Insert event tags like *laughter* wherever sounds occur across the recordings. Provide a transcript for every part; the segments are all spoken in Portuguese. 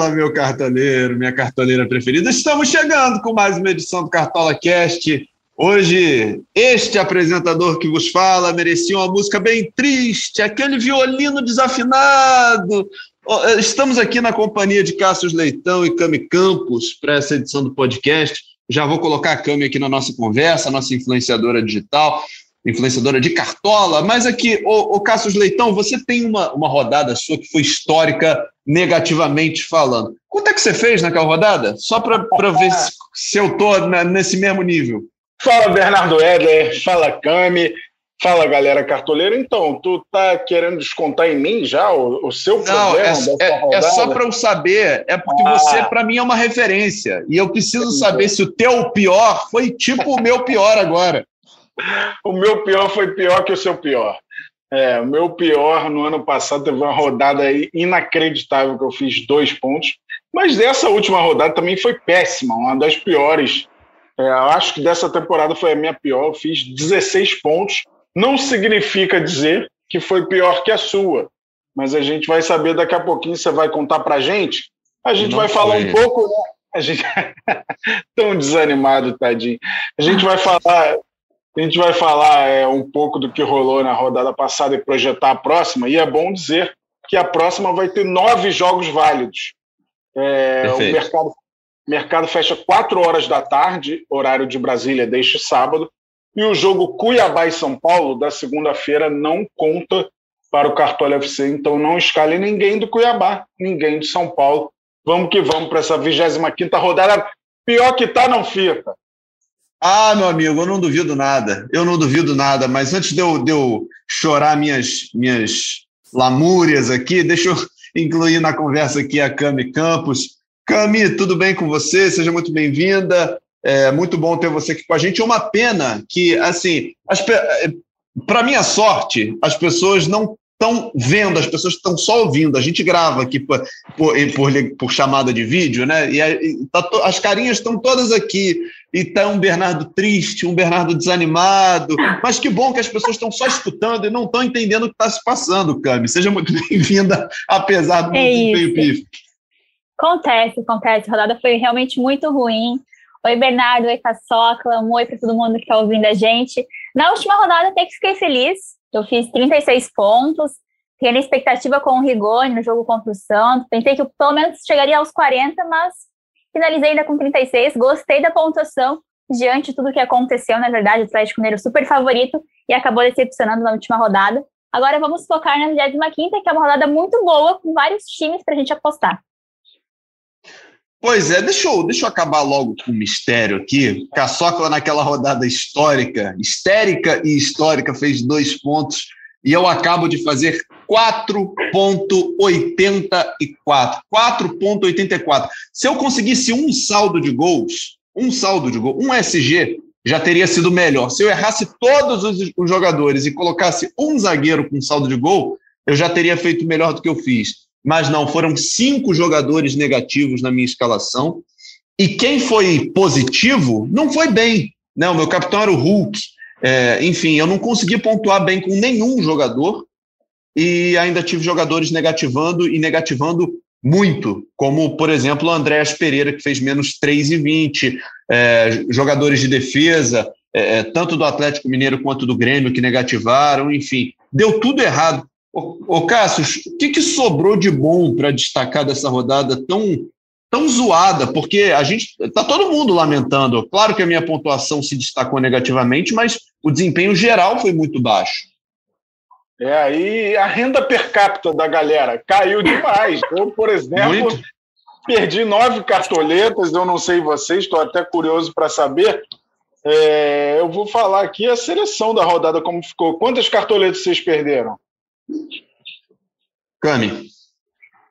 Fala, meu cartoleiro, minha cartoleira preferida. Estamos chegando com mais uma edição do Cartola Cast. Hoje, este apresentador que vos fala merecia uma música bem triste, aquele violino desafinado. Estamos aqui na companhia de Cássio Leitão e Cami Campos para essa edição do podcast. Já vou colocar a Cami aqui na nossa conversa, nossa influenciadora digital influenciadora de cartola, mas aqui, o, o Cassius Leitão, você tem uma, uma rodada sua que foi histórica negativamente falando. Quanto é que você fez naquela rodada? Só para ver se, se eu estou nesse mesmo nível. Fala, Bernardo Eder, fala, Cami, fala, galera cartoleira. Então, tu tá querendo descontar em mim já o, o seu Não, é, é, é, só para eu saber, é porque ah. você, para mim, é uma referência, e eu preciso saber se o teu pior foi tipo o meu pior agora *laughs* o meu pior foi pior que o seu pior. É, o meu pior no ano passado teve uma rodada inacreditável que eu fiz dois pontos, mas dessa última rodada também foi péssima, uma das piores. É, eu acho que dessa temporada foi a minha pior. Eu fiz 16 pontos. Não significa dizer que foi pior que a sua, mas a gente vai saber daqui a pouquinho. Você vai contar para gente. A gente Não vai falar um pouco. Né? A gente *laughs* tão desanimado, tadinho. A gente vai falar a gente vai falar é, um pouco do que rolou na rodada passada e projetar a próxima, e é bom dizer que a próxima vai ter nove jogos válidos. É, o mercado, mercado fecha quatro horas da tarde, horário de Brasília, deste sábado, e o jogo Cuiabá e São Paulo, da segunda-feira, não conta para o Cartola FC, então não escale ninguém do Cuiabá, ninguém de São Paulo. Vamos que vamos para essa 25 rodada. Pior que tá, não fica. Ah, meu amigo, eu não duvido nada. Eu não duvido nada, mas antes de eu, de eu chorar minhas, minhas lamúrias aqui, *laughs* deixa eu incluir na conversa aqui a Cami Campos. Cami, tudo bem com você? Seja muito bem-vinda. É muito bom ter você aqui com a gente. É uma pena que, assim, para minha sorte, as pessoas não estão vendo, as pessoas estão só ouvindo. A gente grava aqui por, por, por, por chamada de vídeo, né? E, e tá, as carinhas estão todas aqui. E tá um Bernardo triste, um Bernardo desanimado. Mas que bom que as pessoas estão só escutando e não estão entendendo o que está se passando, Cami. Seja muito *laughs* bem-vinda, apesar do é desempenho pífio. Acontece, acontece. A rodada foi realmente muito ruim. Oi, Bernardo, oi, Caçocla, um oi para todo mundo que está ouvindo a gente. Na última rodada, até que fiquei feliz, eu fiz 36 pontos, tinha expectativa com o Rigoni no jogo contra o Santos. Pensei que pelo menos chegaria aos 40, mas finalizei ainda com 36. Gostei da pontuação diante de tudo que aconteceu. Na verdade, o Atlético Mineiro super favorito e acabou decepcionando na última rodada. Agora vamos focar na 25, que é uma rodada muito boa, com vários times para a gente apostar. Pois é, deixa eu, deixa eu acabar logo com o mistério aqui. Caçocla naquela rodada histórica, histérica e histórica, fez dois pontos e eu acabo de fazer 4,84. 4,84. Se eu conseguisse um saldo de gols, um saldo de gol, um SG, já teria sido melhor. Se eu errasse todos os, os jogadores e colocasse um zagueiro com saldo de gol, eu já teria feito melhor do que eu fiz mas não, foram cinco jogadores negativos na minha escalação. E quem foi positivo não foi bem. Né? O meu capitão era o Hulk. É, enfim, eu não consegui pontuar bem com nenhum jogador e ainda tive jogadores negativando e negativando muito, como, por exemplo, o Andréas Pereira, que fez menos 3,20, é, jogadores de defesa, é, é, tanto do Atlético Mineiro quanto do Grêmio, que negativaram, enfim, deu tudo errado. Ô, Cássio, o que, que sobrou de bom para destacar dessa rodada tão, tão zoada? Porque a gente está todo mundo lamentando. Claro que a minha pontuação se destacou negativamente, mas o desempenho geral foi muito baixo. É, aí a renda per capita da galera caiu demais. Eu, por exemplo, muito. perdi nove cartoletas, eu não sei vocês, estou até curioso para saber. É, eu vou falar aqui a seleção da rodada, como ficou. Quantas cartoletas vocês perderam? Cami.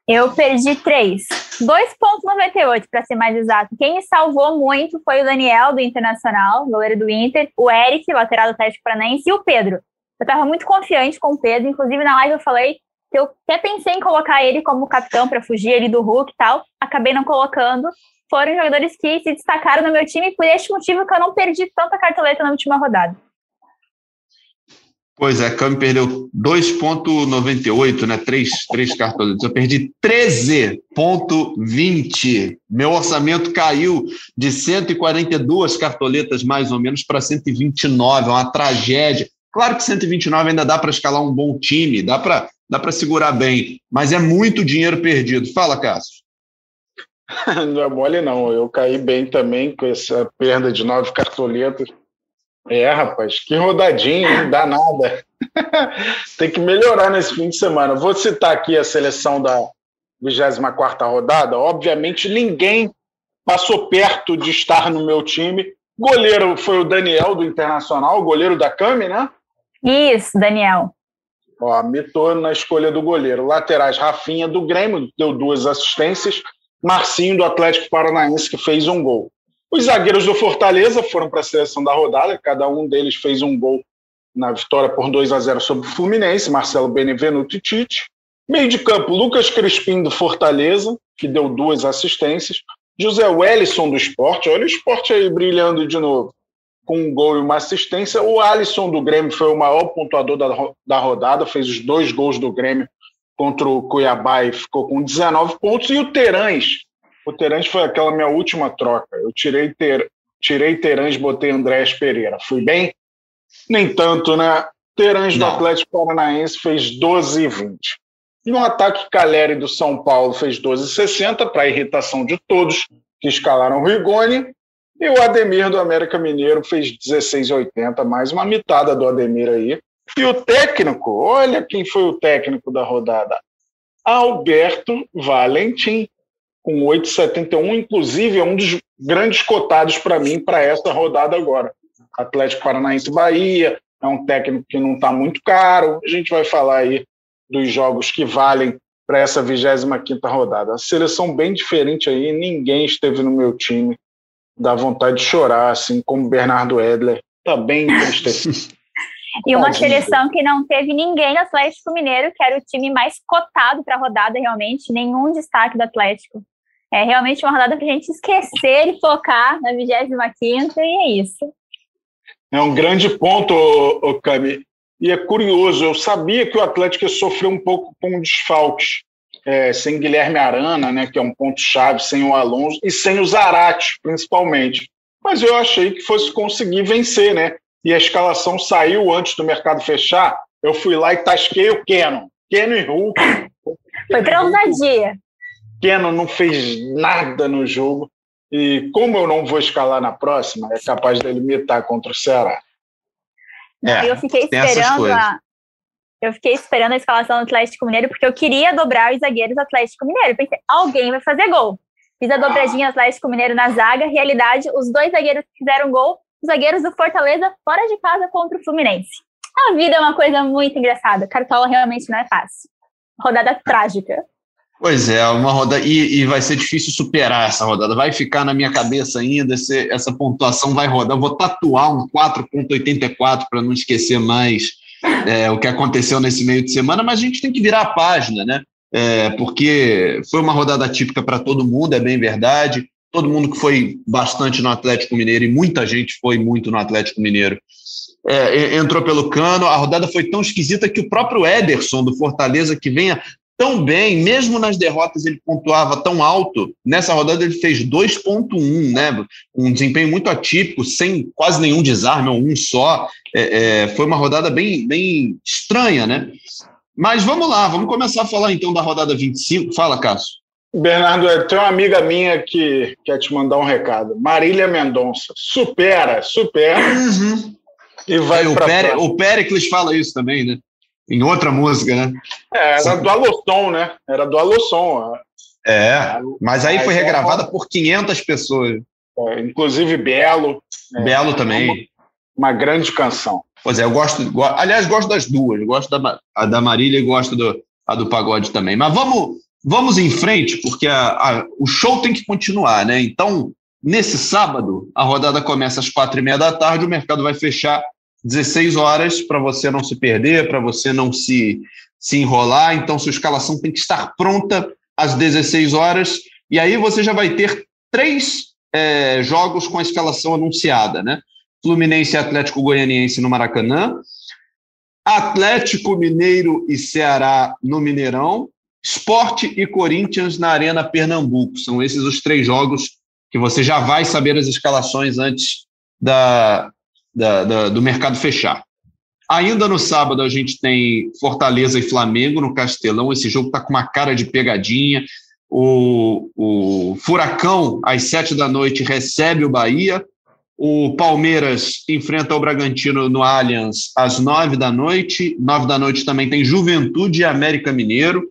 Eu perdi três. 2,98 para ser mais exato. Quem salvou muito foi o Daniel, do Internacional, goleiro do Inter, o Eric, lateral do Atlético Paranaense, e o Pedro. Eu estava muito confiante com o Pedro, inclusive na live eu falei que eu até pensei em colocar ele como capitão para fugir ali do Hulk e tal, acabei não colocando. Foram jogadores que se destacaram no meu time, por este motivo que eu não perdi tanta cartoleta na última rodada. Pois é, Cami perdeu 2,98, né? Três, três cartoletas. Eu perdi 13,20. Meu orçamento caiu de 142 cartoletas, mais ou menos, para 129. É uma tragédia. Claro que 129 ainda dá para escalar um bom time, dá para dá segurar bem, mas é muito dinheiro perdido. Fala, Cássio. *laughs* Não é mole, não. Eu caí bem também com essa perda de nove cartoletas. É, rapaz, que rodadinha, hein? Dá nada. *laughs* Tem que melhorar nesse fim de semana. Vou citar aqui a seleção da 24 rodada. Obviamente, ninguém passou perto de estar no meu time. Goleiro foi o Daniel do Internacional, goleiro da Cami, né? Isso, Daniel. Ó, mitou na escolha do goleiro. Laterais, Rafinha do Grêmio, deu duas assistências. Marcinho do Atlético Paranaense, que fez um gol. Os zagueiros do Fortaleza foram para a seleção da rodada, cada um deles fez um gol na vitória por 2 a 0 sobre o Fluminense, Marcelo Benevenuto e Tite. Meio de campo, Lucas Crispim do Fortaleza, que deu duas assistências. José Wellison do Esporte, olha o Esporte aí brilhando de novo, com um gol e uma assistência. O Alisson do Grêmio foi o maior pontuador da, da rodada, fez os dois gols do Grêmio contra o Cuiabá e ficou com 19 pontos. E o Terãs, o Terãs foi aquela minha última troca. Eu tirei, ter, tirei Terãs, botei Andrés Pereira. Fui bem? Nem tanto, né? Terãs do Atlético Paranaense fez 12 e 20. E no ataque, Caleri do São Paulo fez 12,60 para irritação de todos que escalaram o Rigoni. E o Ademir do América Mineiro fez 16,80, mais uma mitada do Ademir aí. E o técnico, olha quem foi o técnico da rodada. Alberto Valentim, com 8,71, inclusive é um dos grandes cotados para mim para essa rodada agora. Atlético Paranaense Bahia, é um técnico que não está muito caro. A gente vai falar aí dos jogos que valem para essa 25 rodada. A seleção bem diferente aí, ninguém esteve no meu time. Dá vontade de chorar, assim como Bernardo Edler. Está bem *laughs* triste. E uma seleção que não teve ninguém do Atlético Mineiro, que era o time mais cotado para a rodada, realmente, nenhum destaque do Atlético. É realmente uma rodada para a gente esquecer e focar na 25 e é isso. É um grande ponto, o Cami. E é curioso, eu sabia que o Atlético ia sofrer um pouco com desfalques. É, sem Guilherme Arana, né, que é um ponto-chave, sem o Alonso e sem o Zarate, principalmente. Mas eu achei que fosse conseguir vencer, né? E a escalação saiu antes do mercado fechar. Eu fui lá e tasquei o Keno. Keno e Hulk. Foi para ousadia. Keno não fez nada no jogo. E como eu não vou escalar na próxima, é capaz dele mitar contra o Ceará. É, eu fiquei esperando a, eu fiquei esperando a escalação do Atlético Mineiro porque eu queria dobrar os zagueiros do Atlético Mineiro. pensei, alguém vai fazer gol. Fiz a dobradinha do Atlético Mineiro na zaga. Realidade, os dois zagueiros que fizeram gol, zagueiros do Fortaleza fora de casa contra o Fluminense. A vida é uma coisa muito engraçada. Cartola realmente não é fácil. Rodada trágica. Pois é, uma rodada. E, e, vai ser difícil superar essa rodada. Vai ficar na minha cabeça ainda, esse, essa pontuação vai rodar. Eu vou tatuar um 4,84 para não esquecer mais é, o que aconteceu nesse meio de semana, mas a gente tem que virar a página, né? É, porque foi uma rodada típica para todo mundo, é bem verdade. Todo mundo que foi bastante no Atlético Mineiro, e muita gente foi muito no Atlético Mineiro, é, entrou pelo cano. A rodada foi tão esquisita que o próprio Ederson do Fortaleza, que venha tão bem, mesmo nas derrotas ele pontuava tão alto. Nessa rodada ele fez 2.1, né? Um desempenho muito atípico, sem quase nenhum desarme, um só. É, é, foi uma rodada bem, bem estranha, né? Mas vamos lá, vamos começar a falar então da rodada 25. Fala, Cássio. Bernardo, tem uma amiga minha que quer te mandar um recado. Marília Mendonça. Supera, supera. Uhum. E vai é, o, Pere, o Pericles fala isso também, né? em outra música, né? É, era do Alossom, né? Era do Alossom. É, mas aí foi regravada por 500 pessoas. É, inclusive Belo. É, Belo também. Uma, uma, grande canção. Pois é, eu gosto, aliás, gosto das duas. Gosto da, a da Marília e gosto do, a do Pagode também. Mas vamos, vamos em frente, porque a, a, o show tem que continuar, né? Então, nesse sábado, a rodada começa às quatro e meia da tarde, o mercado vai fechar 16 horas para você não se perder, para você não se, se enrolar. Então, sua escalação tem que estar pronta às 16 horas. E aí você já vai ter três é, jogos com a escalação anunciada, né? Fluminense e Atlético Goianiense no Maracanã. Atlético Mineiro e Ceará no Mineirão, Esporte e Corinthians na Arena Pernambuco. São esses os três jogos que você já vai saber as escalações antes da, da, da, do mercado fechar. Ainda no sábado a gente tem Fortaleza e Flamengo no Castelão. Esse jogo está com uma cara de pegadinha. O, o Furacão, às sete da noite, recebe o Bahia. O Palmeiras enfrenta o Bragantino no Allianz às nove da noite. Nove da noite também tem Juventude e América Mineiro.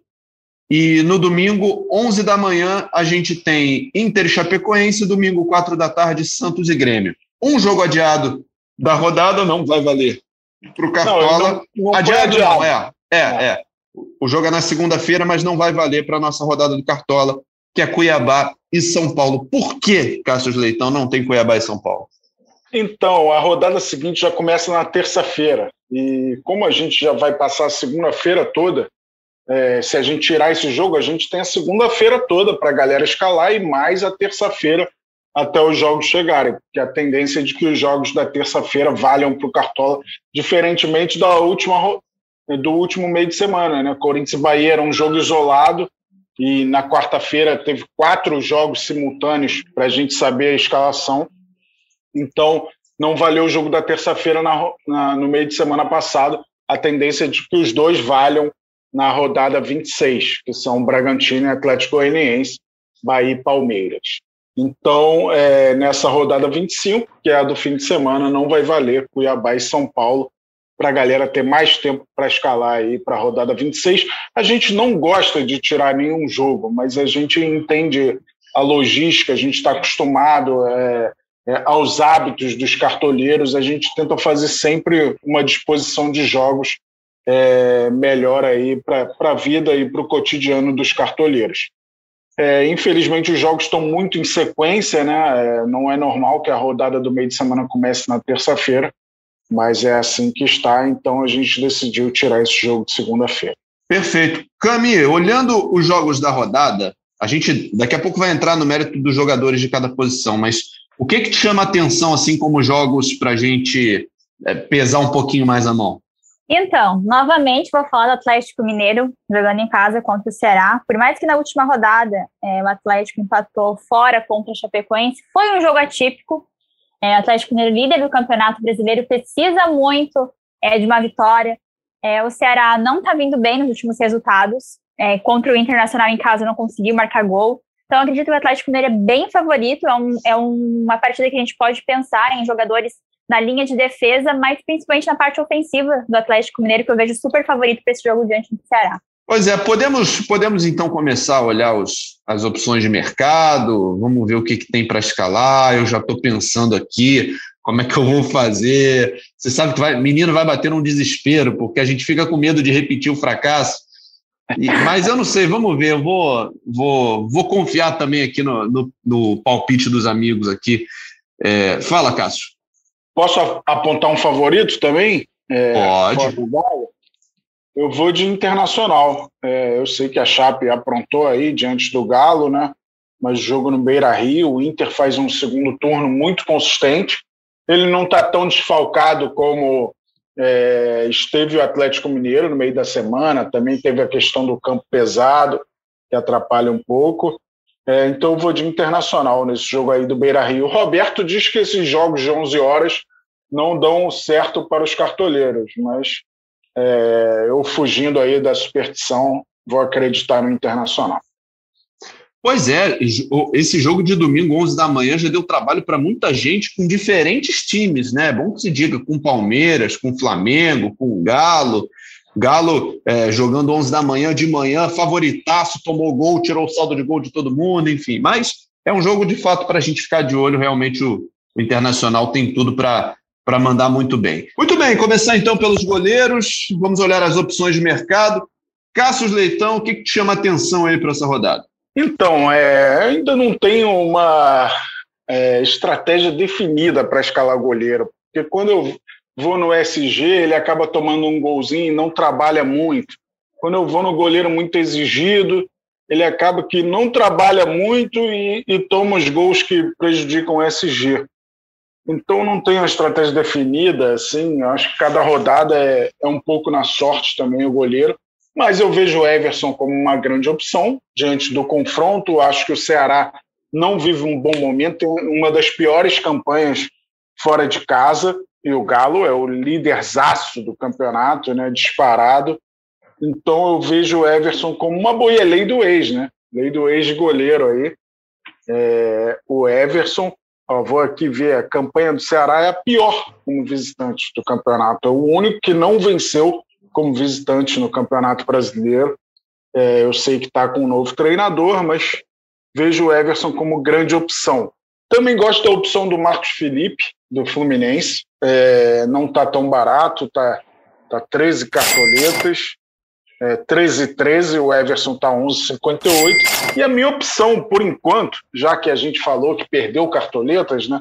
E no domingo, 11 da manhã, a gente tem Inter Chapecoense. Domingo, quatro da tarde, Santos e Grêmio. Um jogo adiado da rodada não vai valer para o Cartola. Não, não adiado, adiado não, é. É, é. é. O jogo é na segunda-feira, mas não vai valer para a nossa rodada do Cartola, que é Cuiabá e São Paulo. Por que, Cássio Leitão, não tem Cuiabá e São Paulo? Então, a rodada seguinte já começa na terça-feira. E como a gente já vai passar a segunda-feira toda, é, se a gente tirar esse jogo, a gente tem a segunda-feira toda para a galera escalar e mais a terça-feira até os jogos chegarem, porque a tendência é de que os jogos da terça-feira valham para o Cartola, diferentemente da última, do último meio de semana. Né? Corinthians e Bahia era um jogo isolado, e na quarta-feira teve quatro jogos simultâneos para a gente saber a escalação. Então, não valeu o jogo da terça-feira no meio de semana passado. A tendência é de que os dois valham na rodada 26, que são Bragantino e Atlético Goianiense, Bahia e Palmeiras. Então, é, nessa rodada 25, que é a do fim de semana, não vai valer Cuiabá e São Paulo para a galera ter mais tempo para escalar aí para a rodada 26. A gente não gosta de tirar nenhum jogo, mas a gente entende a logística, a gente está acostumado é, é, aos hábitos dos cartoleiros, a gente tenta fazer sempre uma disposição de jogos é, melhor aí para a vida e para o cotidiano dos cartoleiros. É, infelizmente, os jogos estão muito em sequência, né? É, não é normal que a rodada do meio de semana comece na terça-feira, mas é assim que está, então a gente decidiu tirar esse jogo de segunda-feira. Perfeito. Cami, olhando os jogos da rodada, a gente daqui a pouco vai entrar no mérito dos jogadores de cada posição, mas o que, que te chama a atenção, assim como jogos, para a gente é, pesar um pouquinho mais a mão? Então, novamente vou falar do Atlético Mineiro jogando em casa contra o Ceará. Por mais que na última rodada é, o Atlético empatou fora contra o Chapecoense, foi um jogo atípico. É, o Atlético Mineiro, líder do Campeonato Brasileiro, precisa muito é, de uma vitória. É, o Ceará não está vindo bem nos últimos resultados. É, contra o Internacional em casa não conseguiu marcar gol. Então, acredito que o Atlético Mineiro é bem favorito. É, um, é uma partida que a gente pode pensar em jogadores na linha de defesa, mas principalmente na parte ofensiva do Atlético Mineiro, que eu vejo super favorito para esse jogo diante do Ceará. Pois é, podemos, podemos então começar a olhar os, as opções de mercado, vamos ver o que, que tem para escalar. Eu já estou pensando aqui como é que eu vou fazer. Você sabe que vai, menino vai bater um desespero, porque a gente fica com medo de repetir o fracasso. E, mas eu não sei, vamos ver. Eu vou, vou, vou confiar também aqui no, no, no palpite dos amigos aqui. É, fala, Cássio. Posso apontar um favorito também? É, Pode. Eu vou de internacional. É, eu sei que a Chape aprontou aí diante do Galo, né? Mas jogo no Beira Rio, o Inter faz um segundo turno muito consistente. Ele não está tão desfalcado como é, esteve o Atlético Mineiro no meio da semana. Também teve a questão do campo pesado, que atrapalha um pouco. É, então eu vou de internacional nesse jogo aí do Beira Rio. O Roberto diz que esses jogos de 11 horas não dão certo para os cartoleiros, mas é, eu fugindo aí da superstição, vou acreditar no internacional. Pois é, esse jogo de domingo, 11 da manhã, já deu trabalho para muita gente com diferentes times, né? É bom que se diga com Palmeiras, com Flamengo, com Galo, Galo é, jogando 11 da manhã, de manhã, favoritaço, tomou gol, tirou o saldo de gol de todo mundo, enfim. Mas é um jogo de fato para a gente ficar de olho. Realmente o, o Internacional tem tudo para para mandar muito bem. Muito bem, começar então pelos goleiros. Vamos olhar as opções de mercado. Cassius Leitão, o que, que te chama atenção aí para essa rodada? Então, é, ainda não tenho uma é, estratégia definida para escalar goleiro, porque quando eu vou no SG, ele acaba tomando um golzinho e não trabalha muito. Quando eu vou no goleiro muito exigido, ele acaba que não trabalha muito e, e toma os gols que prejudicam o SG. Então não tenho uma estratégia definida, assim, acho que cada rodada é, é um pouco na sorte também o goleiro, mas eu vejo o Everson como uma grande opção diante do confronto, acho que o Ceará não vive um bom momento, tem uma das piores campanhas fora de casa, e o Galo é o líderzaço do campeonato, né, disparado, então eu vejo o Everson como uma boa, lei do ex, né, lei do ex-goleiro aí, é, o Everson Vou aqui ver, a campanha do Ceará é a pior como visitante do campeonato. É o único que não venceu como visitante no Campeonato Brasileiro. É, eu sei que está com um novo treinador, mas vejo o Everson como grande opção. Também gosto da opção do Marcos Felipe, do Fluminense. É, não está tão barato, está tá 13 cartoletas é, 13 13, o Everson está 11,58. E a minha opção, por enquanto, já que a gente falou que perdeu cartoletas, né?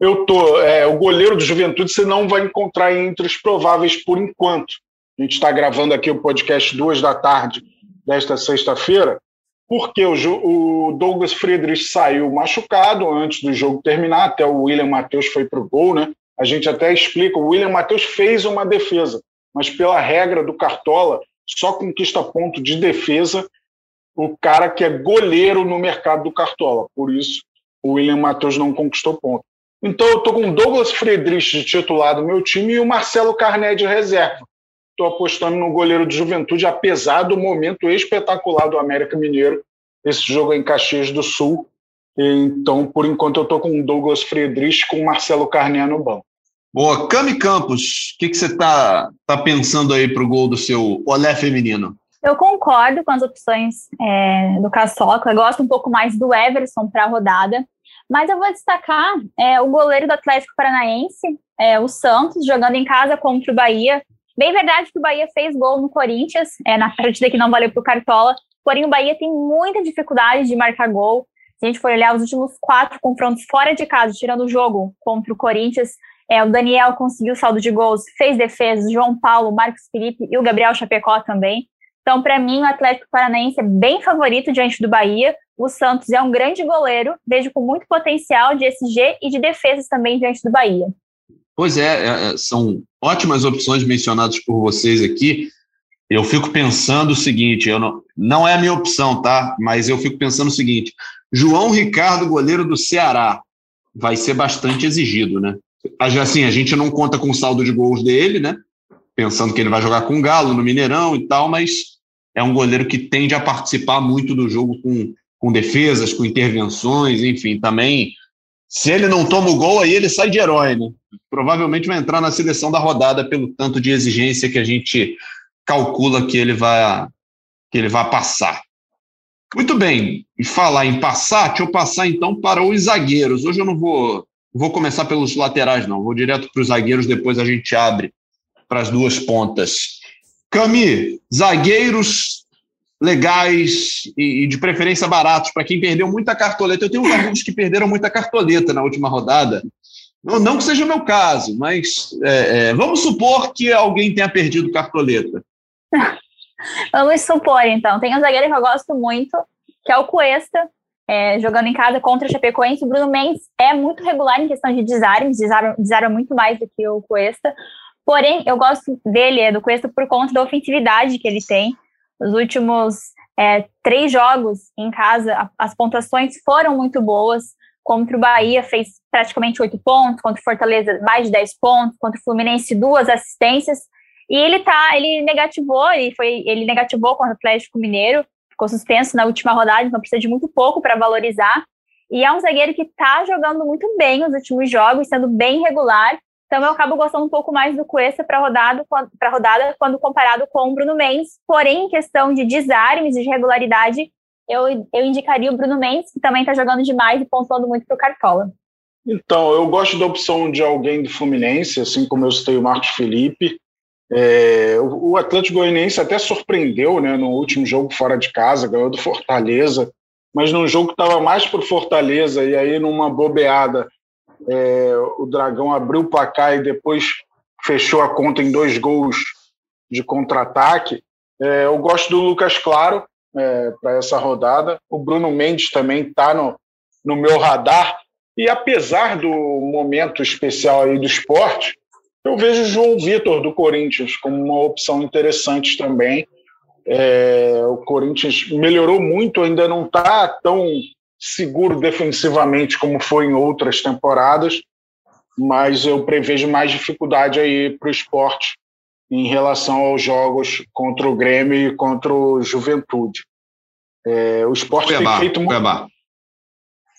Eu tô. É, o goleiro do Juventude você não vai encontrar entre os prováveis por enquanto. A gente está gravando aqui o podcast duas da tarde desta sexta-feira, porque o, o, Douglas Friedrich saiu machucado antes do jogo terminar, até o William Matheus foi para o gol, né? A gente até explica, o William Matheus fez uma defesa, mas pela regra do Cartola, só conquista ponto de defesa o cara que é goleiro no mercado do Cartola. Por isso, o William Matheus não conquistou ponto. Então, eu estou com o Douglas Friedrich de titular do meu time e o Marcelo Carné de reserva. Estou apostando no goleiro de juventude, apesar do momento espetacular do América Mineiro. Esse jogo é em Caxias do Sul. Então, por enquanto, eu estou com o Douglas Friedrich com o Marcelo Carné no banco. Boa. Cami Campos, o que, que você está tá pensando aí para o gol do seu Olé feminino? Eu concordo com as opções é, do Caçoca. Eu gosto um pouco mais do Everson para a rodada. Mas eu vou destacar é, o goleiro do Atlético Paranaense, é, o Santos, jogando em casa contra o Bahia. Bem verdade que o Bahia fez gol no Corinthians, é, na partida que não valeu para o Cartola. Porém, o Bahia tem muita dificuldade de marcar gol. Se a gente for olhar os últimos quatro confrontos fora de casa, tirando o jogo contra o Corinthians, é, o Daniel conseguiu saldo de gols, fez defesa, João Paulo, Marcos Felipe e o Gabriel Chapecó também. Então, para mim, o Atlético Paranaense é bem favorito diante do Bahia. O Santos é um grande goleiro, vejo com muito potencial de SG e de defesas também diante do Bahia. Pois é, é, é, são ótimas opções mencionadas por vocês aqui. Eu fico pensando o seguinte, eu não, não é a minha opção, tá? Mas eu fico pensando o seguinte: João Ricardo, goleiro do Ceará, vai ser bastante exigido, né? Assim, a gente não conta com o saldo de gols dele, né? Pensando que ele vai jogar com o Galo no Mineirão e tal, mas é um goleiro que tende a participar muito do jogo com, com defesas, com intervenções, enfim, também. Se ele não toma o gol, aí ele sai de herói, né? Provavelmente vai entrar na seleção da rodada pelo tanto de exigência que a gente calcula que ele vai, que ele vai passar. Muito bem, e falar em passar, deixa eu passar então para os zagueiros. Hoje eu não vou Vou começar pelos laterais, não. Vou direto para os zagueiros, depois a gente abre para as duas pontas. Cami, zagueiros legais e, de preferência baratos, para quem perdeu muita cartoleta. Eu tenho uns amigos que perderam muita cartoleta na última rodada. Não, não que seja o meu caso, mas é, é, vamos supor que alguém tenha perdido cartoleta. *laughs* vamos supor, então. Tem um zagueiro que eu gosto muito, que é o Cuesta, é, jogando em casa contra o Chapecoense. O Bruno Mendes é muito regular em questão de desarme, desarma, desarma muito mais do que o Cuesta. Porém, eu gosto dele, é, do Cuesta, por conta da ofensividade que ele tem. Os últimos é, três jogos em casa, as pontuações foram muito boas. Contra o Bahia fez praticamente oito pontos, contra o Fortaleza mais de dez pontos, contra o Fluminense duas assistências. E ele tá, ele negativou, ele foi, ele negativou contra o Atlético Mineiro, ficou suspenso na última rodada, então precisa de muito pouco para valorizar. E é um zagueiro que está jogando muito bem nos últimos jogos, sendo bem regular. Então eu acabo gostando um pouco mais do Cuesta para rodada, para rodada quando comparado com o Bruno Mendes. Porém, em questão de desarmes e de regularidade, eu, eu indicaria o Bruno Mendes, que também está jogando demais e pontuando muito para o Cartola. Então, eu gosto da opção de alguém do Fluminense, assim como eu citei o Marcos Felipe. É, o, Atlético Goianiense até surpreendeu né, no último jogo fora de casa, ganhou do Fortaleza, mas num jogo que estava mais para o Fortaleza, e aí numa bobeada é, o Dragão abriu o placar e depois fechou a conta em dois gols de contra-ataque. É, eu gosto do Lucas Claro é, para essa rodada. O Bruno Mendes também está no, no meu radar. E apesar do momento especial aí do esporte, eu vejo o João Vitor do Corinthians como uma opção interessante também. É, o Corinthians melhorou muito, ainda não está tão seguro defensivamente como foi em outras temporadas, mas eu prevejo mais dificuldade aí para o esporte em relação aos jogos contra o Grêmio e contra o Juventude. É, o esporte Cuiabá, tem feito muito. Cuiabá.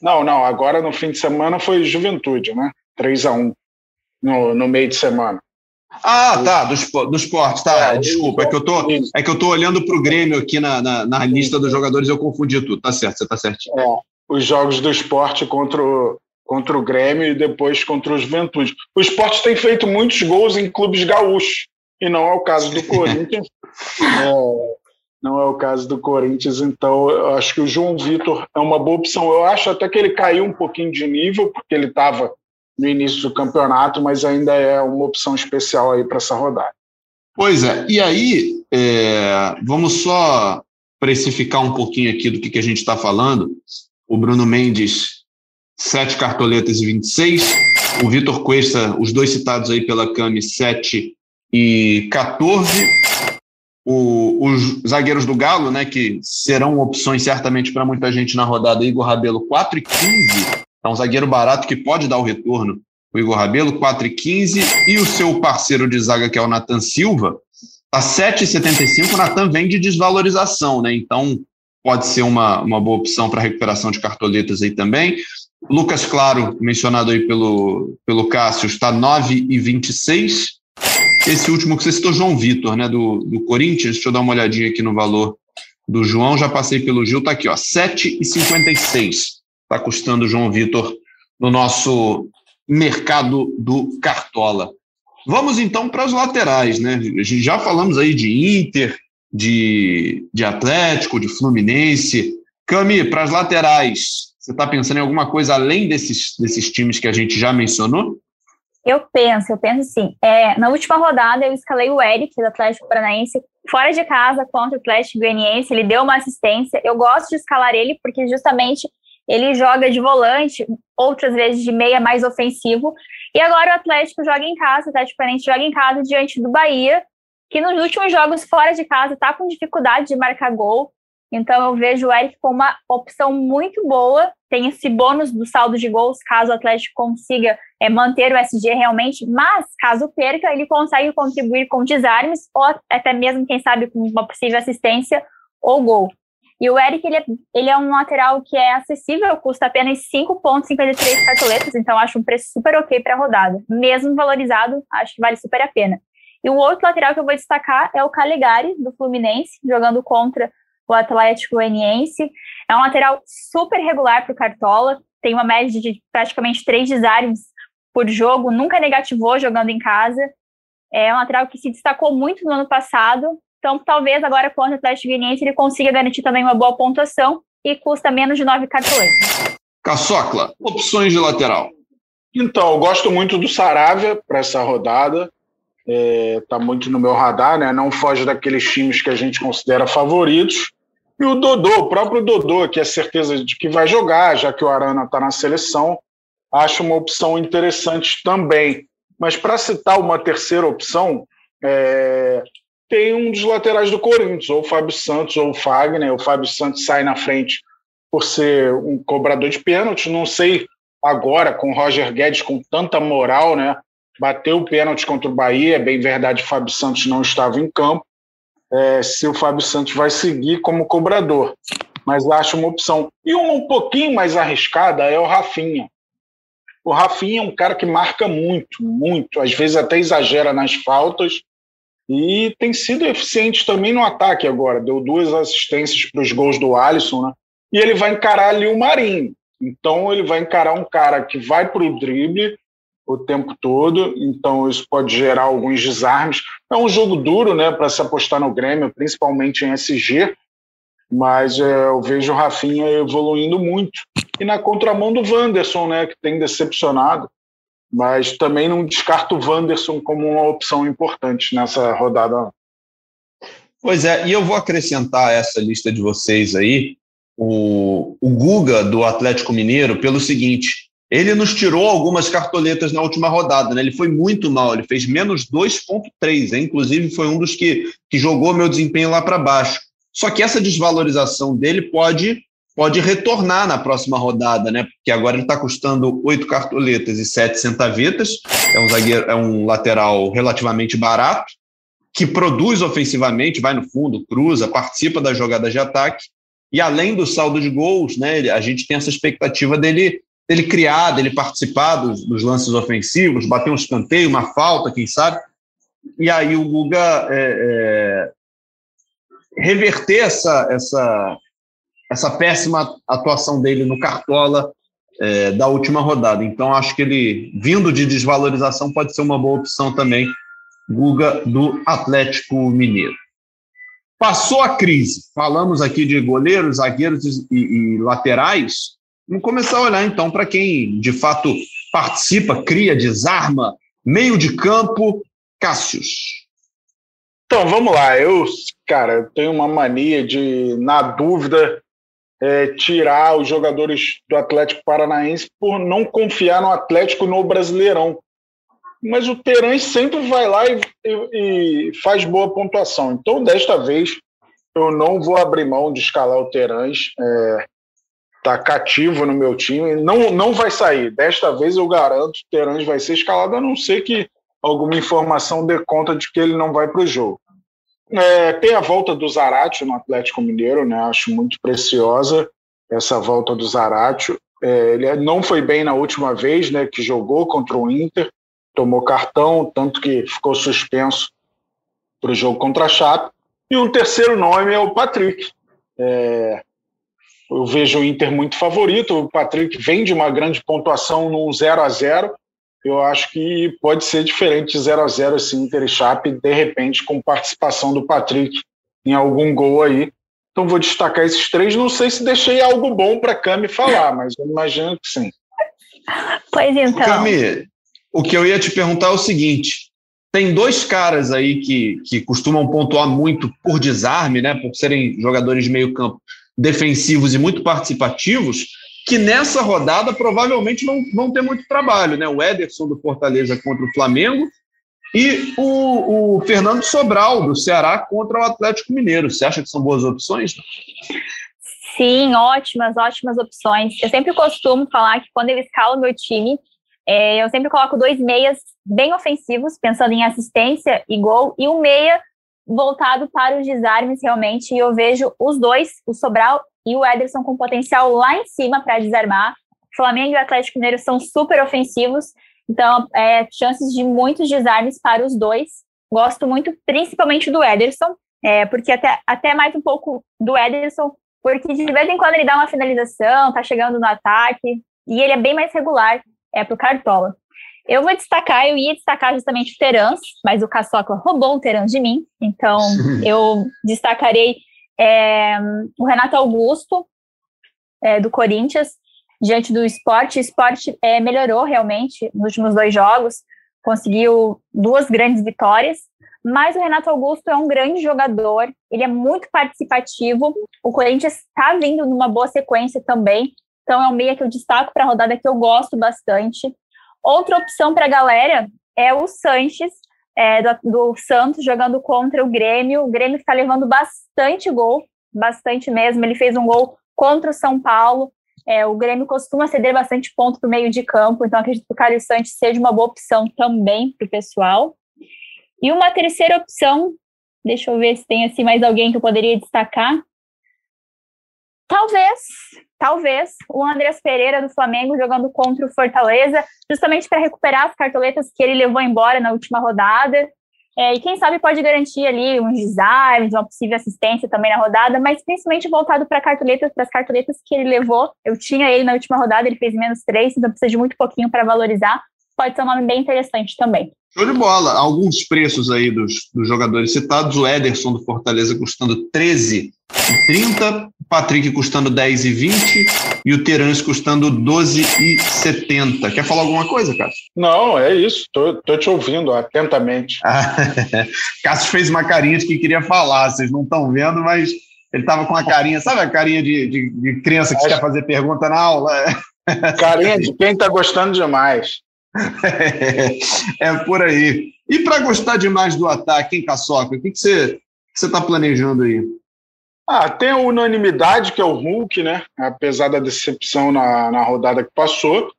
Não, não, agora no fim de semana foi Juventude, né? 3 a 1 no, no meio de semana. Ah, tá, do, do esporte, tá. É, desculpa, é que eu tô, é que eu tô olhando para o Grêmio aqui na, na, na, lista dos jogadores eu confundi tudo. Tá certo, você tá certinho. É, os jogos do esporte contra o, contra o Grêmio e depois contra o Juventude. O esporte tem feito muitos gols em clubes gaúchos, e não é o caso do Corinthians. *laughs* é, não é o caso do Corinthians, então eu acho que o João Vitor é uma boa opção. Eu acho até que ele caiu um pouquinho de nível, porque ele estava no início do campeonato, mas ainda é uma opção especial aí para essa rodada. Pois é, e aí é, vamos só precificar um pouquinho aqui do que, que a gente está falando. O Bruno Mendes, 7 cartoletas e 26. O Vitor Cuesta, os dois citados aí pela Cami, 7 e 14 o, os zagueiros do Galo, né, que serão opções certamente para muita gente na rodada, Igor Rabelo 4 e 15, é um zagueiro barato que pode dar o retorno, o Igor Rabelo 4 e 15, o seu parceiro de zaga, que é o Nathan Silva, tá 7,75, o Natan vem de desvalorização, né, então pode ser uma, uma boa opção para recuperação de cartoletas aí também. Lucas Claro, mencionado aí pelo, pelo Cássio, está 9 e 26, esse último que você citou, João Vitor, né, do, do Corinthians, deixa eu dar uma olhadinha aqui no valor do João, já passei pelo Gil, tá aqui, ó, 7,56 está custando João Vitor no nosso mercado do Cartola. Vamos então para as laterais, né? Já falamos aí de Inter, de, de Atlético, de Fluminense. Cami, para as laterais, você está pensando em alguma coisa além desses, desses times que a gente já mencionou? Eu penso, eu penso sim. É, na última rodada, eu escalei o Eric, do Atlético Paranaense, fora de casa contra o Atlético Goianiense. Ele deu uma assistência. Eu gosto de escalar ele porque justamente ele joga de volante, outras vezes de meia mais ofensivo. E agora o Atlético joga em casa, o Atlético Paranaense joga em casa diante do Bahia, que nos últimos jogos fora de casa está com dificuldade de marcar gol. Então eu vejo o Eric como uma opção muito boa. Tem esse bônus do saldo de gols, caso o Atlético consiga é, manter o SG realmente, mas caso perca, ele consegue contribuir com desarmes ou até mesmo, quem sabe, com uma possível assistência ou gol. E o Eric, ele é, ele é um lateral que é acessível, custa apenas 5,53 cartoletas, então acho um preço super ok para a rodada. Mesmo valorizado, acho que vale super a pena. E o outro lateral que eu vou destacar é o Calegari, do Fluminense, jogando contra o Atlético Goianiense. É um lateral super regular para o Cartola, tem uma média de praticamente três desarmes por jogo, nunca negativou jogando em casa. É um lateral que se destacou muito no ano passado, então talvez agora com o Atlético Goianiense ele consiga garantir também uma boa pontuação e custa menos de nove cartões. Caçocla, opções de lateral. Então, eu gosto muito do Saravia para essa rodada está é, tá muito no meu radar, né? Não foge daqueles times que a gente considera favoritos. E o Dodô, o próprio Dodô, que é certeza de que vai jogar, já que o Arana está na seleção, acho uma opção interessante também. Mas para citar uma terceira opção, é, tem um dos laterais do Corinthians, ou o Fábio Santos ou o Fagner. O Fábio Santos sai na frente por ser um cobrador de pênalti. Não sei agora com o Roger Guedes com tanta moral, né? Bateu o pênalti contra o Bahia, é bem verdade, o Fábio Santos não estava em campo, é, se o Fábio Santos vai seguir como cobrador. Mas acho uma opção. E uma um pouquinho mais arriscada é o Rafinha. O Rafinha é um cara que marca muito, muito, às vezes até exagera nas faltas e tem sido eficiente também no ataque agora. Deu duas assistências para os gols do Alisson, né? E ele vai encarar ali o Marinho. Então ele vai encarar um cara que vai para o drible o tempo todo, então isso pode gerar alguns desarmes. É um jogo duro, né, para se apostar no Grêmio, principalmente em SG, mas é, eu vejo o Rafinha evoluindo muito. E na contramão do Wanderson, né, que tem decepcionado, mas também não descarto o Wanderson como uma opção importante nessa rodada. Pois é, e eu vou acrescentar essa lista de vocês aí, o, o Guga do Atlético Mineiro, pelo seguinte: ele nos tirou algumas cartoletas na última rodada, né? Ele foi muito mal, ele fez menos 2,3, né? inclusive foi um dos que, que jogou meu desempenho lá para baixo. Só que essa desvalorização dele pode pode retornar na próxima rodada, né? Porque agora ele está custando oito cartoletas e sete centavetas. É um zagueiro, é um lateral relativamente barato que produz ofensivamente, vai no fundo, cruza, participa das jogadas de ataque. E além do saldo de gols, né? A gente tem essa expectativa dele dele criar, dele participar dos, dos lances ofensivos, bater um escanteio, uma falta, quem sabe. E aí o Guga é, é, reverter essa, essa essa péssima atuação dele no Cartola é, da última rodada. Então, acho que ele, vindo de desvalorização, pode ser uma boa opção também, Guga, do Atlético Mineiro. Passou a crise, falamos aqui de goleiros, zagueiros e, e laterais. Vamos começar a olhar então para quem de fato participa, cria, desarma, meio de campo, Cássius. Então, vamos lá. Eu, cara, tenho uma mania de, na dúvida, é, tirar os jogadores do Atlético Paranaense por não confiar no Atlético no Brasileirão. Mas o Terãs sempre vai lá e, e, e, faz boa pontuação. Então, desta vez, eu não vou abrir mão de escalar o Terãs. É, tá cativo no meu time. Não, não vai sair. Desta vez, eu garanto que o Terãs vai ser escalado, a não ser que alguma informação dê conta de que ele não vai para o jogo. É, tem a volta do Zaratio no Atlético Mineiro, né? Acho muito preciosa essa volta do Zaratio. É, ele não foi bem na última vez, né? Que jogou contra o Inter, tomou cartão, tanto que ficou suspenso para o jogo contra a Chape. E um terceiro nome é o Patrick. É, eu vejo o Inter muito favorito. O Patrick vem de uma grande pontuação num 0 a 0 eu acho que pode ser diferente de 0 a 0 assim, Inter e Chape, de repente, com participação do Patrick em algum gol aí. Então vou destacar esses três. Não sei se deixei algo bom para Cami falar, mas eu imagino que sim. Pois então. Cami, o que eu ia te perguntar é o seguinte: tem dois caras aí que, que costumam pontuar muito por desarme, né? Por serem jogadores de meio campo defensivos e muito participativos que nessa rodada provavelmente não vão ter muito trabalho, né? O Ederson do Fortaleza contra o Flamengo e o, o Fernando Sobral do Ceará contra o Atlético Mineiro. Você acha que são boas opções? Sim, ótimas, ótimas opções. Eu sempre costumo falar que quando eu escalo meu time, é, eu sempre coloco dois meias bem ofensivos, pensando em assistência e gol, e um meia voltado para os desarmes realmente, e eu vejo os dois, o Sobral e o Ederson com potencial lá em cima para desarmar. Flamengo e Atlético Mineiro são super ofensivos, então é, chances de muitos desarmes para os dois. Gosto muito, principalmente do Ederson, é, porque até, até mais um pouco do Ederson, porque de vez em quando ele dá uma finalização, tá chegando no ataque, e ele é bem mais regular é, para o Cartola. Eu vou destacar, eu ia destacar justamente o Terans, mas o Caçocla roubou o Terans de mim, então *laughs* eu destacarei é, o Renato Augusto, é, do Corinthians, diante do esporte. O esporte é, melhorou realmente nos últimos dois jogos, conseguiu duas grandes vitórias, mas o Renato Augusto é um grande jogador, ele é muito participativo. O Corinthians está vindo numa boa sequência também, então é um meia que eu destaco para a rodada que eu gosto bastante. Outra opção para a galera é o Sanches, é, do, do, Santos jogando contra o Grêmio. O Grêmio está levando bastante gol, bastante mesmo. Ele fez um gol contra o São Paulo. É, o Grêmio costuma ceder bastante ponto para o meio de campo, então acredito que o Carlos Santos seja uma boa opção também para o pessoal. E uma terceira opção, deixa eu ver se tem assim mais alguém que eu poderia destacar. Talvez, talvez, o Andreas Pereira do Flamengo jogando contra o Fortaleza, justamente para recuperar as cartoletas que ele levou embora na última rodada. É, e quem sabe pode garantir ali uns desarmes, uma possível assistência também na rodada, mas principalmente voltado para cartoletas, para as cartoletas que ele levou. Eu tinha ele na última rodada, ele fez menos três, então precisa de muito pouquinho para valorizar. Pode ser um nome bem interessante também. Show de bola. Alguns preços aí dos, dos jogadores citados. O Ederson do Fortaleza custando 13 e 30, o Patrick custando 10 e 20 e o Terence custando 12 e 70. Quer falar alguma coisa, Cássio? Não, é isso. Tô, tô te ouvindo atentamente. *laughs* Cássio fez uma carinha de que queria falar. Vocês não estão vendo, mas Ele estava com a carinha, sabe a carinha de, de, de criança que Acho... quer fazer pergunta na aula? Carinha de quem está gostando demais. É, é, por aí. E para gostar demais do ataque, hein, Caçoca? O que, que você está planejando aí? Ah, tem a unanimidade, que é o Hulk, né? Apesar da decepção na, na rodada que passou.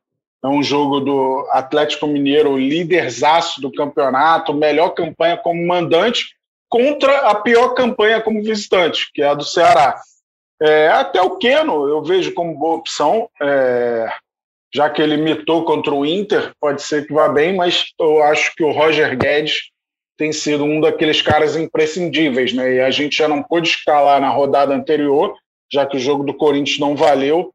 É um jogo do Atlético Mineiro, líderzaço do campeonato, melhor campanha como mandante, contra a pior campanha como visitante, que é a do Ceará. É, até o Keno eu vejo como boa opção, é, já que ele mitou contra o Inter, pode ser que vá bem, mas eu acho que o Roger Guedes tem sido um daqueles caras imprescindíveis, né? E a gente já não pôde escalar na rodada anterior, já que o jogo do Corinthians não valeu.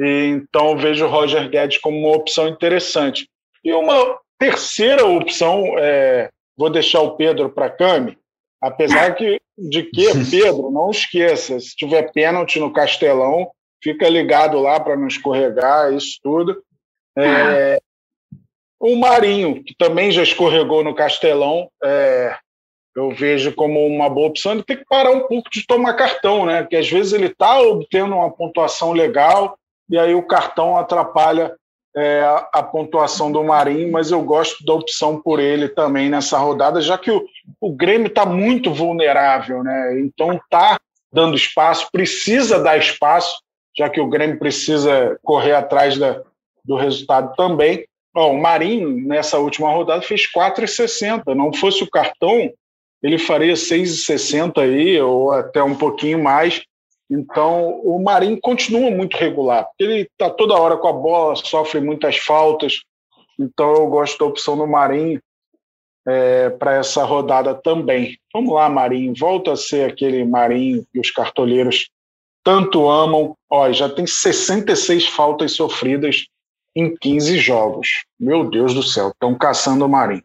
E, então eu vejo o Roger Guedes como uma opção interessante. E uma terceira opção, é, vou deixar o Pedro para a Cami, apesar que, de que, *laughs* Pedro, não esqueça, se tiver pênalti no Castelão, fica ligado lá para não escorregar, isso tudo. É, o Marinho, que também já escorregou no Castelão, é, eu vejo como uma boa opção. Ele tem que parar um pouco de tomar cartão, né? Porque às vezes ele está obtendo uma pontuação legal e aí o cartão atrapalha é, a, pontuação do Marinho, mas eu gosto da opção por ele também nessa rodada, já que o, o Grêmio está muito vulnerável, né? Então está dando espaço, precisa dar espaço, já que o Grêmio precisa correr atrás da, do resultado também. Ó, o Marinho, nessa última rodada, fez 4,60. Não fosse o cartão, ele faria 6,60 aí, ou até um pouquinho mais. Então, o Marinho continua muito regular, ele está toda hora com a bola, sofre muitas faltas. Então, eu gosto da opção do Marinho é, para essa rodada também. Vamos lá, Marinho, volta a ser aquele Marinho que os cartoleiros tanto amam. Ó, já tem 66 faltas sofridas em 15 jogos. Meu Deus do céu, estão caçando o Marinho.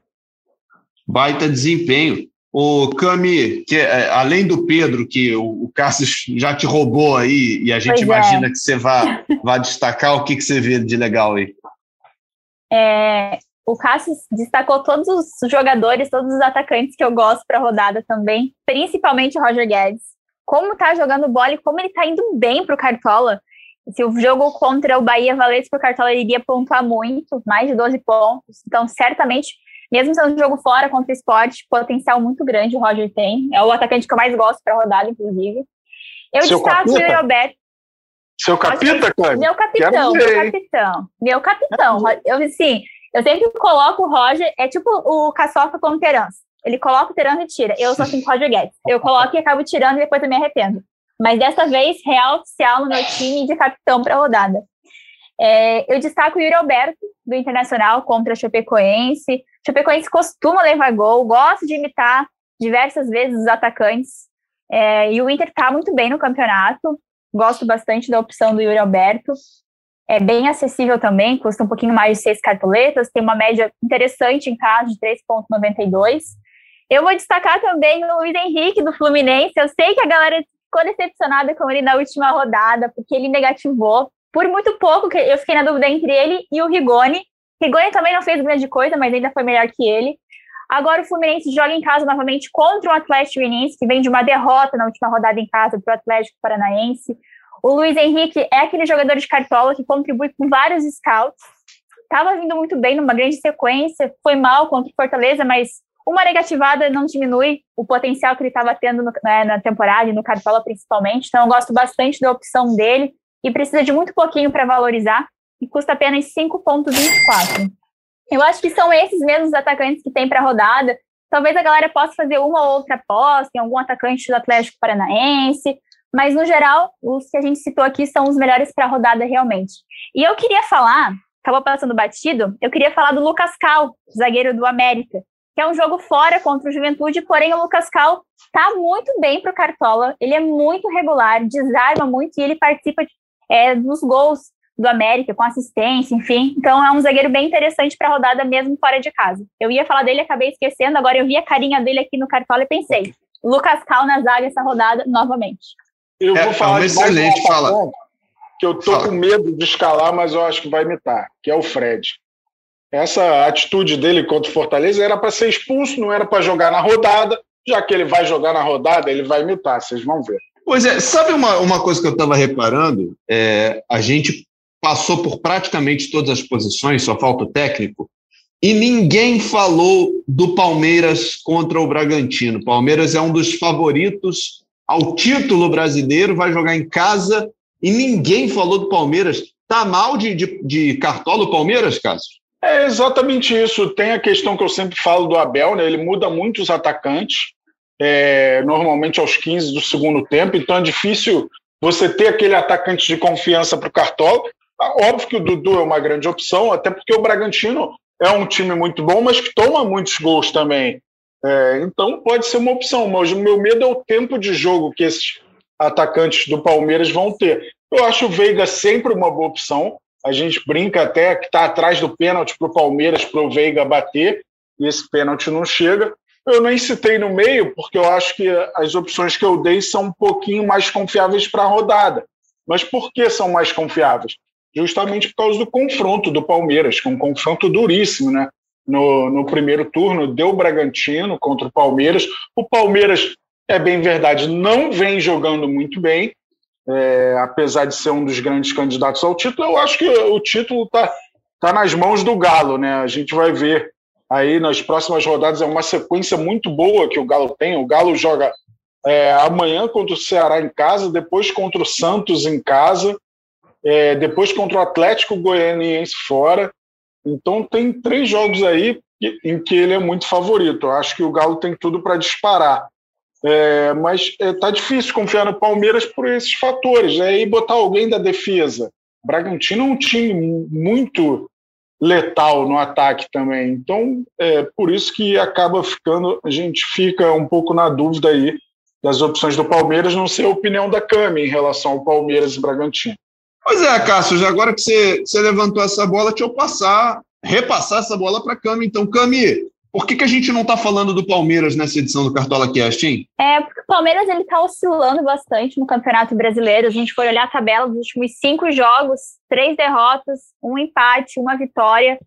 Baita desempenho. O Cami, que, é, além do Pedro, que o, o Cassius já te roubou aí, e a gente pois é. imagina é. que você vai, vai destacar, o que, que você vê de legal aí? É, o Cassius destacou todos os jogadores, todos os atacantes que eu gosto para a rodada também, principalmente o Roger Guedes. Como tá jogando bola e como ele tá indo bem para o Cartola. Se o jogo contra o Bahia valesse para o Cartola, ele iria pontuar muito, mais de 12 pontos. Então, certamente mesmo sendo um jogo fora contra o esporte, potencial muito grande o Roger tem. É o atacante que eu mais gosto para rodada, inclusive. Eu Seu destaco capita? o Yuri Alberto. Seu capita, Cláudio? Meu capitão, meu capitão. Meu capitão. Eu, sim, eu sempre coloco o Roger, é tipo o Caçoca com o Terence. Ele coloca o e tira. Eu sou assim com o Roger Guedes. Eu coloco e acabo tirando e depois eu me arrependo. Mas dessa vez, real oficial no meu time de capitão para a rodada. É, eu destaco o Yuri Alberto, do Internacional, contra a Chapecoense. Chapecoense costuma levar gol, gosta de imitar diversas vezes os atacantes. É, e o Inter está muito bem no campeonato. Gosto bastante da opção do Yuri Alberto. É bem acessível também, custa um pouquinho mais de seis cartoletas, tem uma média interessante em casa de 3,92. Eu vou destacar também o Luiz Henrique do Fluminense. Eu sei que a galera ficou decepcionada com ele na última rodada, porque ele negativou. Por muito pouco, que eu fiquei na dúvida entre ele e o Rigoni. Rigoni também não fez grande coisa, mas ainda foi melhor que ele. Agora o Fluminense joga em casa novamente contra o Atlético Goianiense, que vem de uma derrota na última rodada em casa para o Atlético Paranaense. O Luiz Henrique é aquele jogador de cartola que contribui com vários scouts. Estava vindo muito bem numa grande sequência, foi mal contra o Fortaleza, mas uma negativada não diminui o potencial que ele estava tendo no, né, na temporada e no cartola principalmente. Então eu gosto bastante da opção dele e precisa de muito pouquinho para valorizar e custa apenas 5,24. Eu acho que são esses mesmos atacantes que tem para rodada. Talvez a galera possa fazer uma ou outra aposta em algum atacante do Atlético Paranaense, mas no geral, os que a gente citou aqui são os melhores para a rodada realmente. E eu queria falar, acabou passando batido, eu queria falar do Lucas Cal, zagueiro do América, que é um jogo fora contra o Juventude, porém o Lucas Cal tá muito bem para o Cartola, ele é muito regular, desarma muito e ele participa é, dos gols do América, com assistência, enfim. Então é um zagueiro bem interessante para a rodada mesmo fora de casa. Eu ia falar dele, acabei esquecendo, agora eu vi a carinha dele aqui no Cartola e pensei, Lucas Cal na zaga essa rodada novamente. Eu vou é, falar é um excelente fala. Que eu tô fala. com medo de escalar, mas eu acho que vai imitar, que é o Fred. Essa atitude dele contra o Fortaleza era para ser expulso, não era para jogar na rodada. Já que ele vai jogar na rodada, ele vai imitar, vocês vão ver. Pois é, sabe uma, uma coisa que eu estava reparando? É, a gente passou por praticamente todas as posições, só falta o técnico, e ninguém falou do Palmeiras contra o Bragantino. Palmeiras é um dos favoritos ao título brasileiro, vai jogar em casa, e ninguém falou do Palmeiras. Tá mal de, de, de cartola o Palmeiras, Cássio? É exatamente isso. Tem a questão que eu sempre falo do Abel, né? Ele muda muito os atacantes é, normalmente aos 15 do segundo tempo, então é difícil você ter aquele atacante de confiança para o Cartola. Ah, óbvio que o Dudu é uma grande opção, até porque o Bragantino é um time muito bom, mas que toma muitos gols também. É, então pode ser uma opção, mas o meu medo é o tempo de jogo que esses atacantes do Palmeiras vão ter. Eu acho o Veiga sempre uma boa opção. A gente brinca até que está atrás do pênalti para o Palmeiras, para o Veiga bater, e esse pênalti não chega. Eu nem citei no meio, porque eu acho que as opções que eu dei são um pouquinho mais confiáveis para a rodada. Mas por que são mais confiáveis? Justamente por causa do confronto do Palmeiras, que é um confronto duríssimo, né? No, no primeiro turno, deu o Bragantino contra o Palmeiras. O Palmeiras, é bem verdade, não vem jogando muito bem, é, apesar de ser um dos grandes candidatos ao título. Eu acho que o título está tá nas mãos do Galo, né? A gente vai ver aí nas próximas rodadas. É uma sequência muito boa que o Galo tem. O Galo joga é, amanhã contra o Ceará em casa, depois contra o Santos em casa, é, depois contra o Atlético Goianiense fora. Então tem três jogos aí em que ele é muito favorito. Eu acho que o Galo tem tudo para disparar. É, mas é, tá difícil confiar no Palmeiras por esses fatores. Né? botar alguém da defesa. Bragantino é um time muito letal no ataque também. Então, é por isso que acaba ficando, a gente fica um pouco na dúvida aí das opções do Palmeiras, não sei a opinião da Cami em relação ao Palmeiras e Bragantino. Pois é, Cássio, já agora que você, você levantou essa bola, deixa eu passar, repassar essa bola para a Cami. Então, Cami, por que, que a gente não está falando do Palmeiras nessa edição do Cartola Cast, hein? É, porque o Palmeiras ele está oscilando bastante no Campeonato Brasileiro. A gente for olhar a tabela dos últimos cinco jogos, três derrotas, um empate, uma vitória.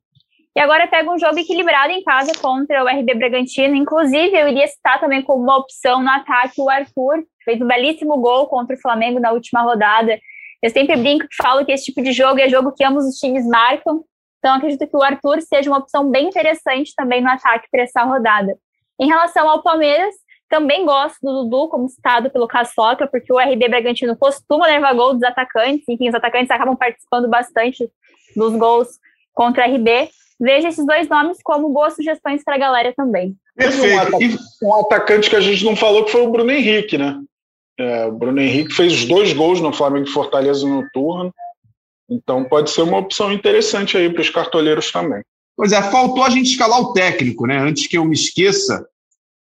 E agora pega um jogo equilibrado em casa contra o RB Bragantino. Inclusive, eu iria citar também como uma opção no ataque o Arthur, fez um belíssimo gol contra o Flamengo na última rodada. Eu sempre brinco que falo que esse tipo de jogo é jogo que ambos os times marcam. Então, acredito que o Arthur seja uma opção bem interessante também no ataque para essa rodada. Em relação ao Palmeiras, também gosto do Dudu, como citado pelo Caçoca, porque o RB Bragantino costuma levar gol dos atacantes, enfim, os atacantes acabam participando bastante dos gols contra o RB. Veja esses dois nomes como boas sugestões para a galera também. Perfeito. Um, atacante que a gente não falou que foi o Bruno Henrique, né? É, o Bruno Henrique fez os dois gols no Flamengo e Fortaleza no turno. Então pode ser uma opção interessante aí para os cartoleiros também. Pois é, faltou a gente escalar o técnico, né? Antes que eu me esqueça,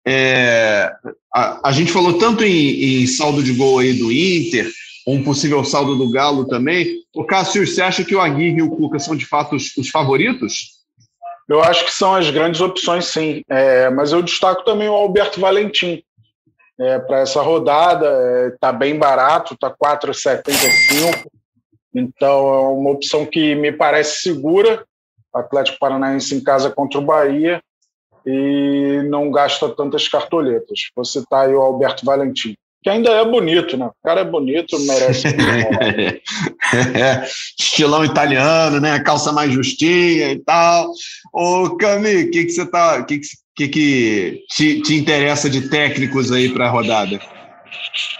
é, a, a, gente falou tanto em, em, saldo de gol aí do Inter, um possível saldo do Galo também. O Cássio, você acha que o Aguirre e o Cuca são de fato os, os favoritos? Eu acho que são as grandes opções, sim. É, mas eu destaco também o Alberto Valentim. É, para essa rodada, está é, bem barato, está 4,75. Então, é uma opção que me parece segura. Atlético Paranaense em casa contra o Bahia e não gasta tantas cartoletas. Você está aí o Alberto Valentim, que ainda é bonito, né? O cara é bonito, merece. é, *laughs* estilão italiano, né? Calça mais justinha e tal. Ô, Cami, o que, que você tá. O que, que, que te, te interessa de técnicos aí para a rodada?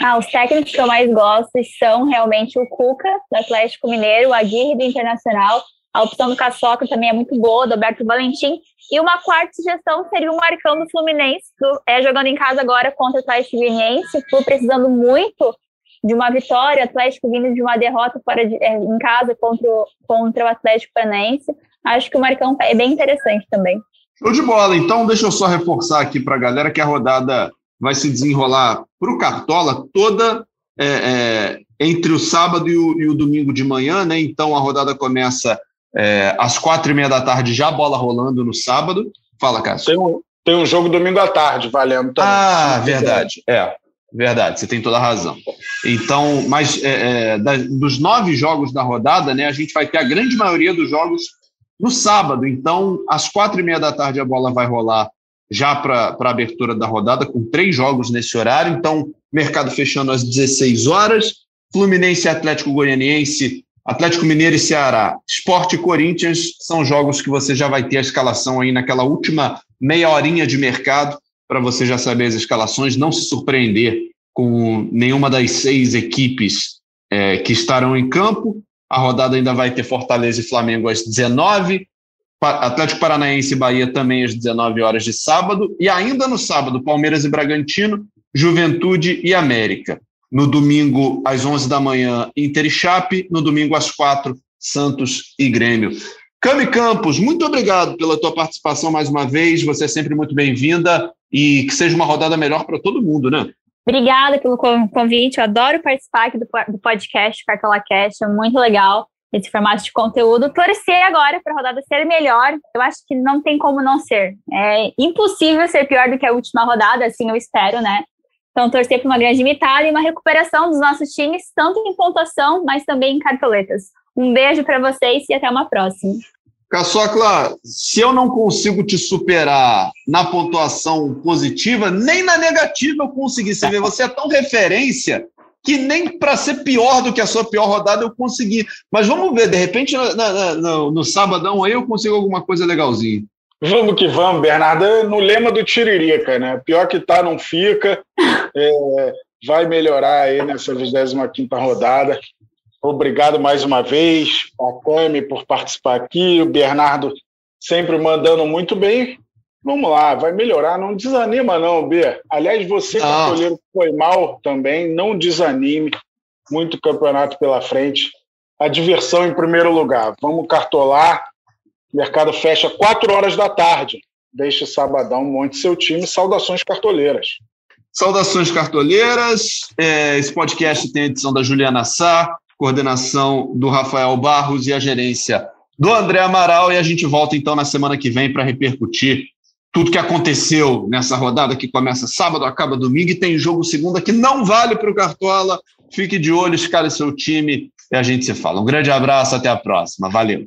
Ah, os técnicos que eu mais gosto são realmente o Cuca, do Atlético Mineiro, o Aguirre, do Internacional. A opção do Caçoca também é muito boa, do Alberto Valentim. E uma quarta sugestão seria o Marcão do Fluminense, do, é, jogando em casa agora contra o Atlético Goianiense, precisando muito de uma vitória, Atlético vindo de uma derrota fora de, é, em casa contra o, contra o Atlético Paranaense. Acho que o Marcão é bem interessante também. Show de bola. Então, deixa eu só reforçar aqui para a galera que a rodada vai se desenrolar para o Cartola toda é, é, entre o sábado e o, e o, domingo de manhã, né? Então a rodada começa é, às quatro e meia da tarde, já bola rolando no sábado. Fala, Cássio. Tem um, tem um jogo domingo à tarde valendo também. Ah, verdade. É, verdade, você tem toda a razão. Então, mas é, é, dos nove jogos da rodada, né, a gente vai ter a grande maioria dos jogos no sábado. Então, às quatro e meia da tarde a bola vai rolar já para a abertura da rodada, com três jogos nesse horário. Então, mercado fechando às 16 horas. Fluminense Atlético Goianiense, Atlético Mineiro e Ceará, Esporte e Corinthians são jogos que você já vai ter a escalação aí naquela última meia horinha de mercado para você já saber as escalações, não se surpreender com nenhuma das seis equipes é, que estarão em campo. A rodada ainda vai ter Fortaleza e Flamengo às 19 Atlético Paranaense e Bahia também às 19 horas de sábado. E ainda no sábado, Palmeiras e Bragantino, Juventude e América. No domingo, às 11 da manhã, Inter e Chape. No domingo, às 4, Santos e Grêmio. Cami Campos, muito obrigado pela tua participação mais uma vez. Você é sempre muito bem-vinda e que seja uma rodada melhor para todo mundo, né? Obrigada pelo convite. Eu adoro participar aqui do, podcast Cartola Cash, é muito legal esse formato de conteúdo. Torcer agora para a rodada ser melhor, eu acho que não tem como não ser. É impossível ser pior do que a última rodada, assim eu espero, né? Então, torcer para uma grande imitada e uma recuperação dos nossos times, tanto em pontuação, mas também em cartoletas. Um beijo para vocês e até uma próxima. Caçocla, se eu não consigo te superar na pontuação positiva, nem na negativa eu consegui. Você vê, você é tão referência que nem para ser pior do que a sua pior rodada eu consegui. Mas vamos ver, de repente na, na, no, no sabadão aí eu consigo alguma coisa legalzinha. Vamos que vamos, Bernardo. No lema do Tiririca, né? Pior que tá, não fica. *laughs* É, vai melhorar aí nessa 25 rodada. Obrigado mais uma vez, a Cami por participar aqui, o Bernardo sempre mandando muito bem. Vamos lá, vai melhorar. Não desanima, não, B. Aliás, você, cartoleiro, foi mal também. Não desanime. Muito campeonato pela frente. A diversão em primeiro lugar. Vamos cartolar. O mercado fecha 4 horas da tarde. Deixe sabadão, monte seu time. Saudações cartoleiras. Saudações cartoleiras. É, esse podcast tem a edição da Juliana Sá, coordenação do Rafael Barros e a gerência do André Amaral. E a gente volta então na semana que vem para repercutir tudo que aconteceu nessa rodada que começa sábado, acaba domingo e tem jogo segunda que não vale para o Cartola. Fique de olho, escale seu time e a gente se fala. Um grande abraço, até a próxima. Valeu.